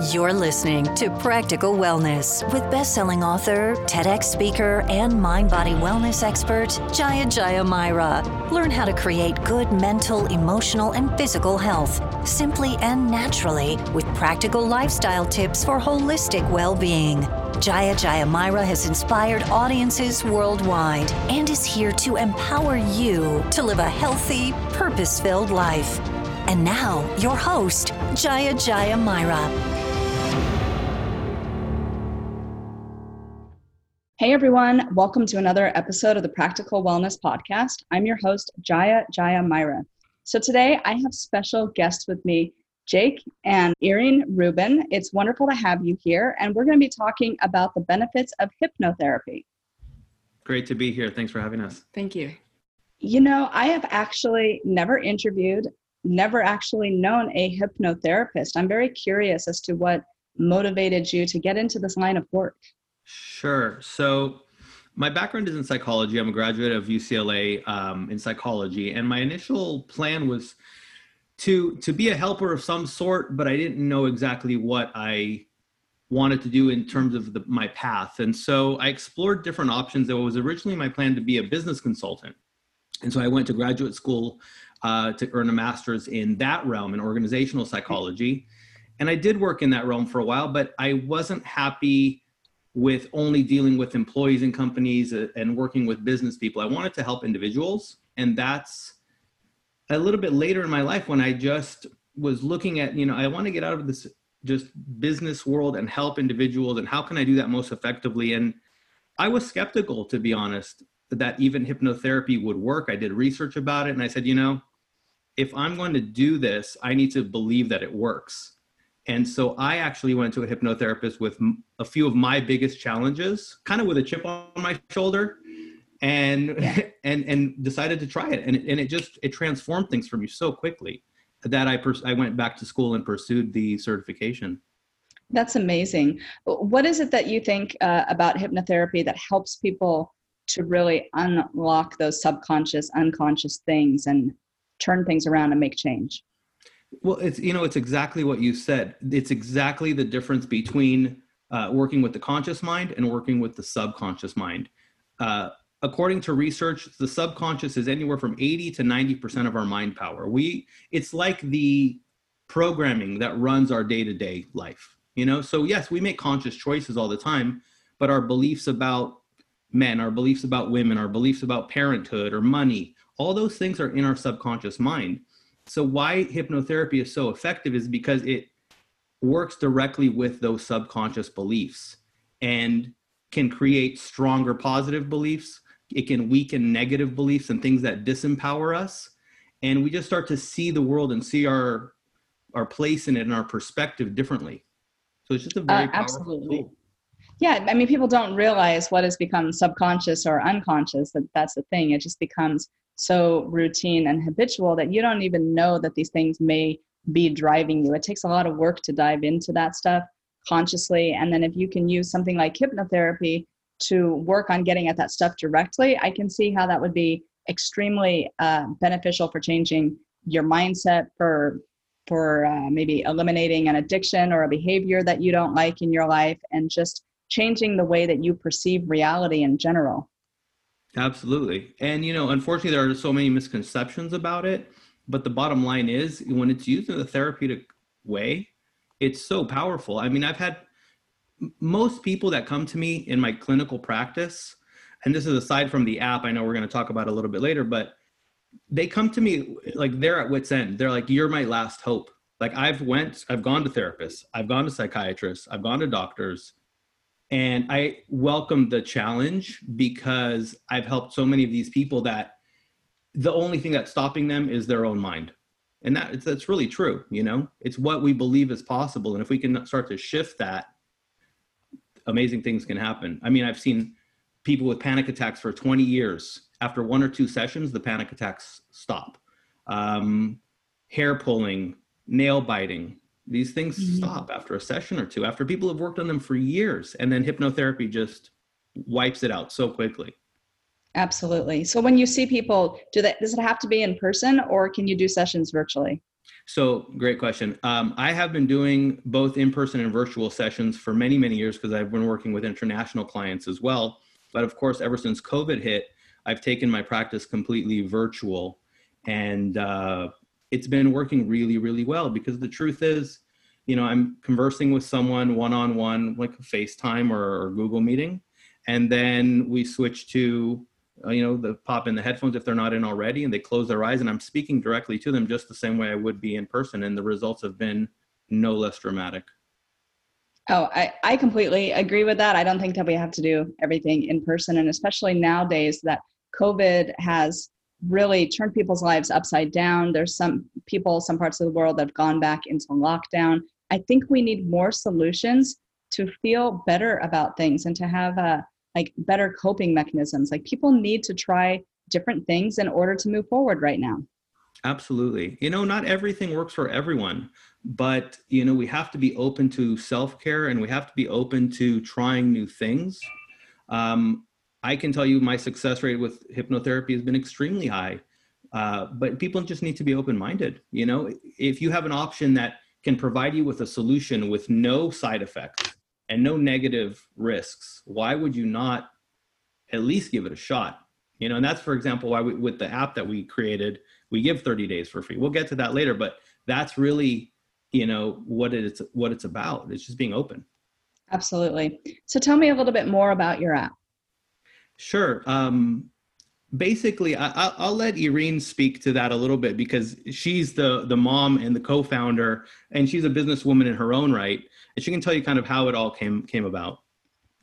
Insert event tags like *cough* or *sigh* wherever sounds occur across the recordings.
You're listening to Practical Wellness with best-selling author, TEDx speaker, and mind-body wellness expert Jaya Jaya Myra. Learn how to create good mental, emotional, and physical health simply and naturally with practical lifestyle tips for holistic well-being. Jaya Jaya Myra has inspired audiences worldwide and is here to empower you to live a healthy, purpose-filled life. And now, your host, Jaya Jaya Myra. Hey everyone, welcome to another episode of the Practical Wellness Podcast. I'm your host, Jaya Jaya Myra. So today I have special guests with me, Jake and Erin Rubin. It's wonderful to have you here, and we're going to be talking about the benefits of hypnotherapy. Great to be here. Thanks for having us. Thank you. You know, I have actually never interviewed, never actually known a hypnotherapist. I'm very curious as to what motivated you to get into this line of work. Sure. So, my background is in psychology. I'm a graduate of UCLA um, in psychology, and my initial plan was to to be a helper of some sort, but I didn't know exactly what I wanted to do in terms of the, my path. And so I explored different options. It was originally my plan to be a business consultant, and so I went to graduate school uh, to earn a master's in that realm in organizational psychology, and I did work in that realm for a while, but I wasn't happy with only dealing with employees and companies uh, and working with business people. I wanted to help individuals. And that's a little bit later in my life when I just was looking at, you know, I want to get out of this just business world and help individuals. And how can I do that most effectively? And I was skeptical, to be honest, that even hypnotherapy would work. I did research about it and I said, you know, if I'm going to do this, I need to believe that it works. And so I actually went to a hypnotherapist with a few of my biggest challenges, kind of with a chip on my shoulder, and yeah. *laughs* and and decided to try it. And and it just it transformed things for me so quickly that I pers- I went back to school and pursued the certification. That's amazing. What is it that you think uh, about hypnotherapy that helps people to really unlock those subconscious, unconscious things and turn things around and make change? Well, it's you know it's exactly what you said. It's exactly the difference between uh, working with the conscious mind and working with the subconscious mind. Uh, according to research, the subconscious is anywhere from 80 to 90 percent of our mind power. We it's like the programming that runs our day-to-day life. You know, so yes, we make conscious choices all the time, but our beliefs about men, our beliefs about women, our beliefs about parenthood or money, all those things are in our subconscious mind so why hypnotherapy is so effective is because it works directly with those subconscious beliefs and can create stronger positive beliefs. It can weaken negative beliefs and things that disempower us. And we just start to see the world and see our our place in it and our perspective differently. So it's just a very uh, absolutely. tool. yeah i mean people don't realize what has become subconscious or unconscious that that's the thing. It just becomes so routine and habitual that you don't even know that these things may be driving you. It takes a lot of work to dive into that stuff consciously. And then if you can use something like hypnotherapy to work on getting at that stuff directly, I can see how that would be extremely uh, beneficial for changing your mindset, for for uh, maybe eliminating an addiction or a behavior that you don't like in your life, and just changing the way that you perceive reality in general. Absolutely. And, you know, unfortunately, there are so many misconceptions about it. But the bottom line is, when it's used in a therapeutic way, it's so powerful. I mean, I've had most people that come to me in my clinical practice, and this is aside from the app, I know we're going to talk about a little bit later, but they come to me like they're at wits end. They're like, "You're my last hope." Like I've went, I've gone to therapists, I've gone to psychiatrists, I've gone to doctors, and I welcome the challenge because I've helped so many of these people that the only thing that's stopping them is their own mind. And that that's really true, you know? It's what we believe is possible. And if we can start to shift that, amazing things can happen. I mean, I've seen people with panic attacks for 20 years. After one or two sessions, the panic attacks stop. Um, hair pulling, nail biting, these things mm-hmm. stop after a session or two, after people have worked on them for years, and then hypnotherapy just wipes it out so quickly. Absolutely. So when you see people, do that, does it have to be in person, or can you do sessions virtually? So, great question. Um, I have been doing both in person and virtual sessions for many, many years because I've been working with international clients as well. But of course, ever since COVID hit, I've taken my practice completely virtual. And uh, it's been working really, really well because the truth is, you know, I'm conversing with someone one on one, like a FaceTime or, or Google meeting. And then we switch to uh, you know, the pop in the headphones if they're not in already, and they close their eyes, and I'm speaking directly to them just the same way I would be in person, and the results have been no less dramatic. Oh, I, I completely agree with that. I don't think that we have to do everything in person, and especially nowadays that COVID has really turned people's lives upside down. There's some people, some parts of the world that have gone back into lockdown. I think we need more solutions to feel better about things and to have a like better coping mechanisms like people need to try different things in order to move forward right now absolutely you know not everything works for everyone but you know we have to be open to self-care and we have to be open to trying new things um, i can tell you my success rate with hypnotherapy has been extremely high uh, but people just need to be open-minded you know if you have an option that can provide you with a solution with no side effects and no negative risks, why would you not at least give it a shot? You know, and that's for example why we, with the app that we created, we give 30 days for free. We'll get to that later, but that's really, you know, what it's what it's about. It's just being open. Absolutely. So tell me a little bit more about your app. Sure. Um, basically I, will let Irene speak to that a little bit because she's the the mom and the co-founder and she's a businesswoman in her own right and she can tell you kind of how it all came came about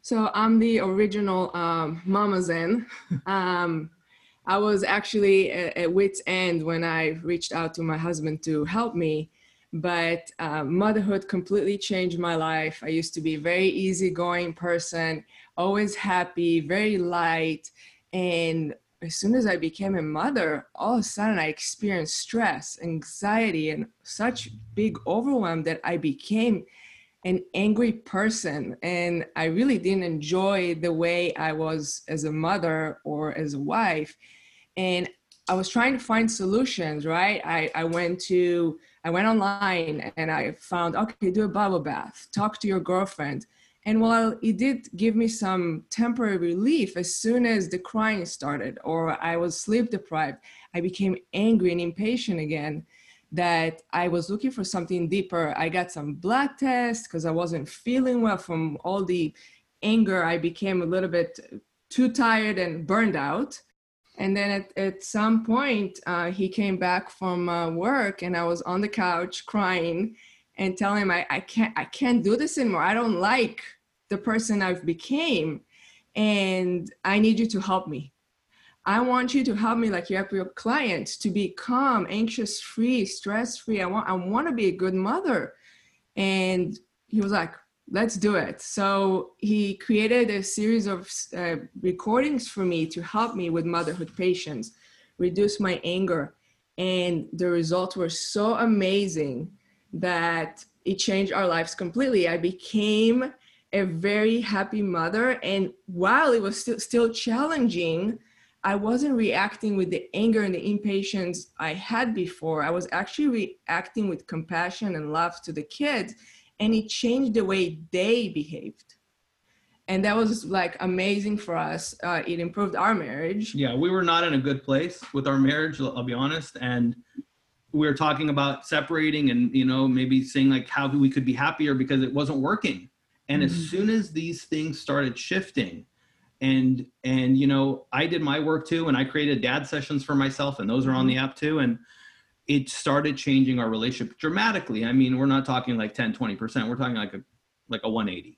so i'm the original um, mama zen *laughs* um, i was actually at, at, wit's end when i reached out to my husband to help me but uh, motherhood completely changed my life i used to be a very easygoing person always happy very light and as soon as I became a mother, all of a sudden I experienced stress, anxiety, and such big overwhelm that I became an angry person. And I really didn't enjoy the way I was as a mother or as a wife. And I was trying to find solutions, right? I, I went to, I went online and I found, okay, do a bubble bath, talk to your girlfriend and while it did give me some temporary relief, as soon as the crying started or I was sleep deprived, I became angry and impatient again that I was looking for something deeper. I got some blood tests because I wasn't feeling well from all the anger. I became a little bit too tired and burned out. And then at, at some point, uh, he came back from uh, work and I was on the couch crying and telling him I, I can't I can't do this anymore. I don't like the person I've became and I need you to help me. I want you to help me like you help your clients to be calm, anxious free, stress free. I want I want to be a good mother. And he was like, let's do it. So he created a series of uh, recordings for me to help me with motherhood patience, reduce my anger. And the results were so amazing that it changed our lives completely. I became a very happy mother. And while it was still, still challenging, I wasn't reacting with the anger and the impatience I had before. I was actually reacting with compassion and love to the kids. And it changed the way they behaved. And that was like amazing for us. Uh, it improved our marriage. Yeah, we were not in a good place with our marriage, I'll be honest. And we were talking about separating and, you know, maybe saying like how we could be happier because it wasn't working and mm-hmm. as soon as these things started shifting and and you know i did my work too and i created dad sessions for myself and those are on the mm-hmm. app too and it started changing our relationship dramatically. I mean we're not talking like 10 20% we're talking like a like a 180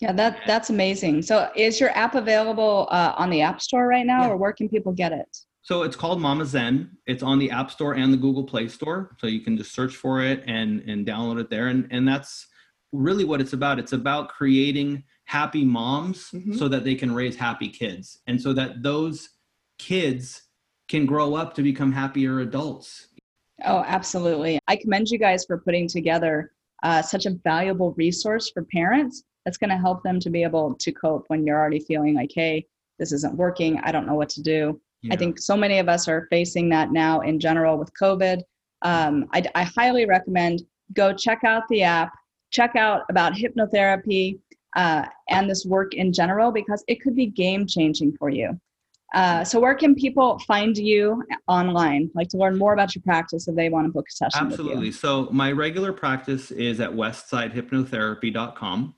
yeah that that's amazing. So is your app available uh, on the app store right now yeah. or where can people get it? So it's called mama zen. It's on the app store and the google play store. So you can just search for it and and download it there. And and that's really what it's about. It's about creating happy moms mm-hmm. so that they can raise happy kids. And so that those kids can grow up to become happier adults. Oh, absolutely. I commend you guys for putting together uh, such a valuable resource for parents that's going to help them to be able to cope when you're already feeling like, hey, this isn't working. I don't know what to do. Yeah. I think so many of us are facing that now in general with COVID. um, I, I highly recommend go check out the app, check out about hypnotherapy uh, and this work in general because it could be game changing for you. Uh, so where can people find you online? Like to learn more about your practice if they want to book a session absolutely. So my regular practice is at westsidehypnotherapy.com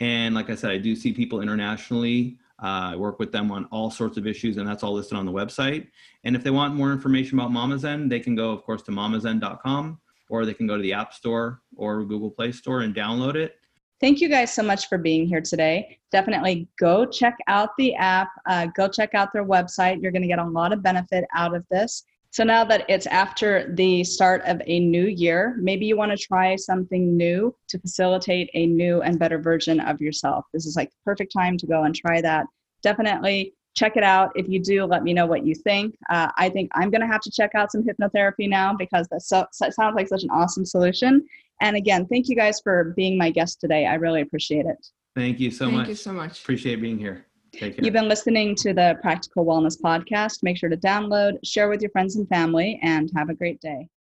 and like i said i do see people internationally. Uh, i work with them on all sorts of issues and that's all listed on the website. And if they want more information about mama zen they can go of course to mamazen.com or they can go to the app store or google play store and download it Thank you guys so much for being here today. Definitely go check out the app, uh, go check out their website. You're going to get a lot of benefit out of this. So now that it's after the start of a new year, maybe you want to try something new to facilitate a new and better version of yourself. This is like the perfect time to go and try that. Definitely check it out. If you do, let me know what you think. Uh, I think I'm going to have to check out some hypnotherapy now because that so, so sounds like such an awesome solution. And again, thank you guys for being my guest today. I really appreciate it. Thank you so Thank much. Thank you so much. Appreciate being here. Take care. You've been listening to the Practical Wellness Podcast. Make sure to download, share with your friends and family, and have a great day.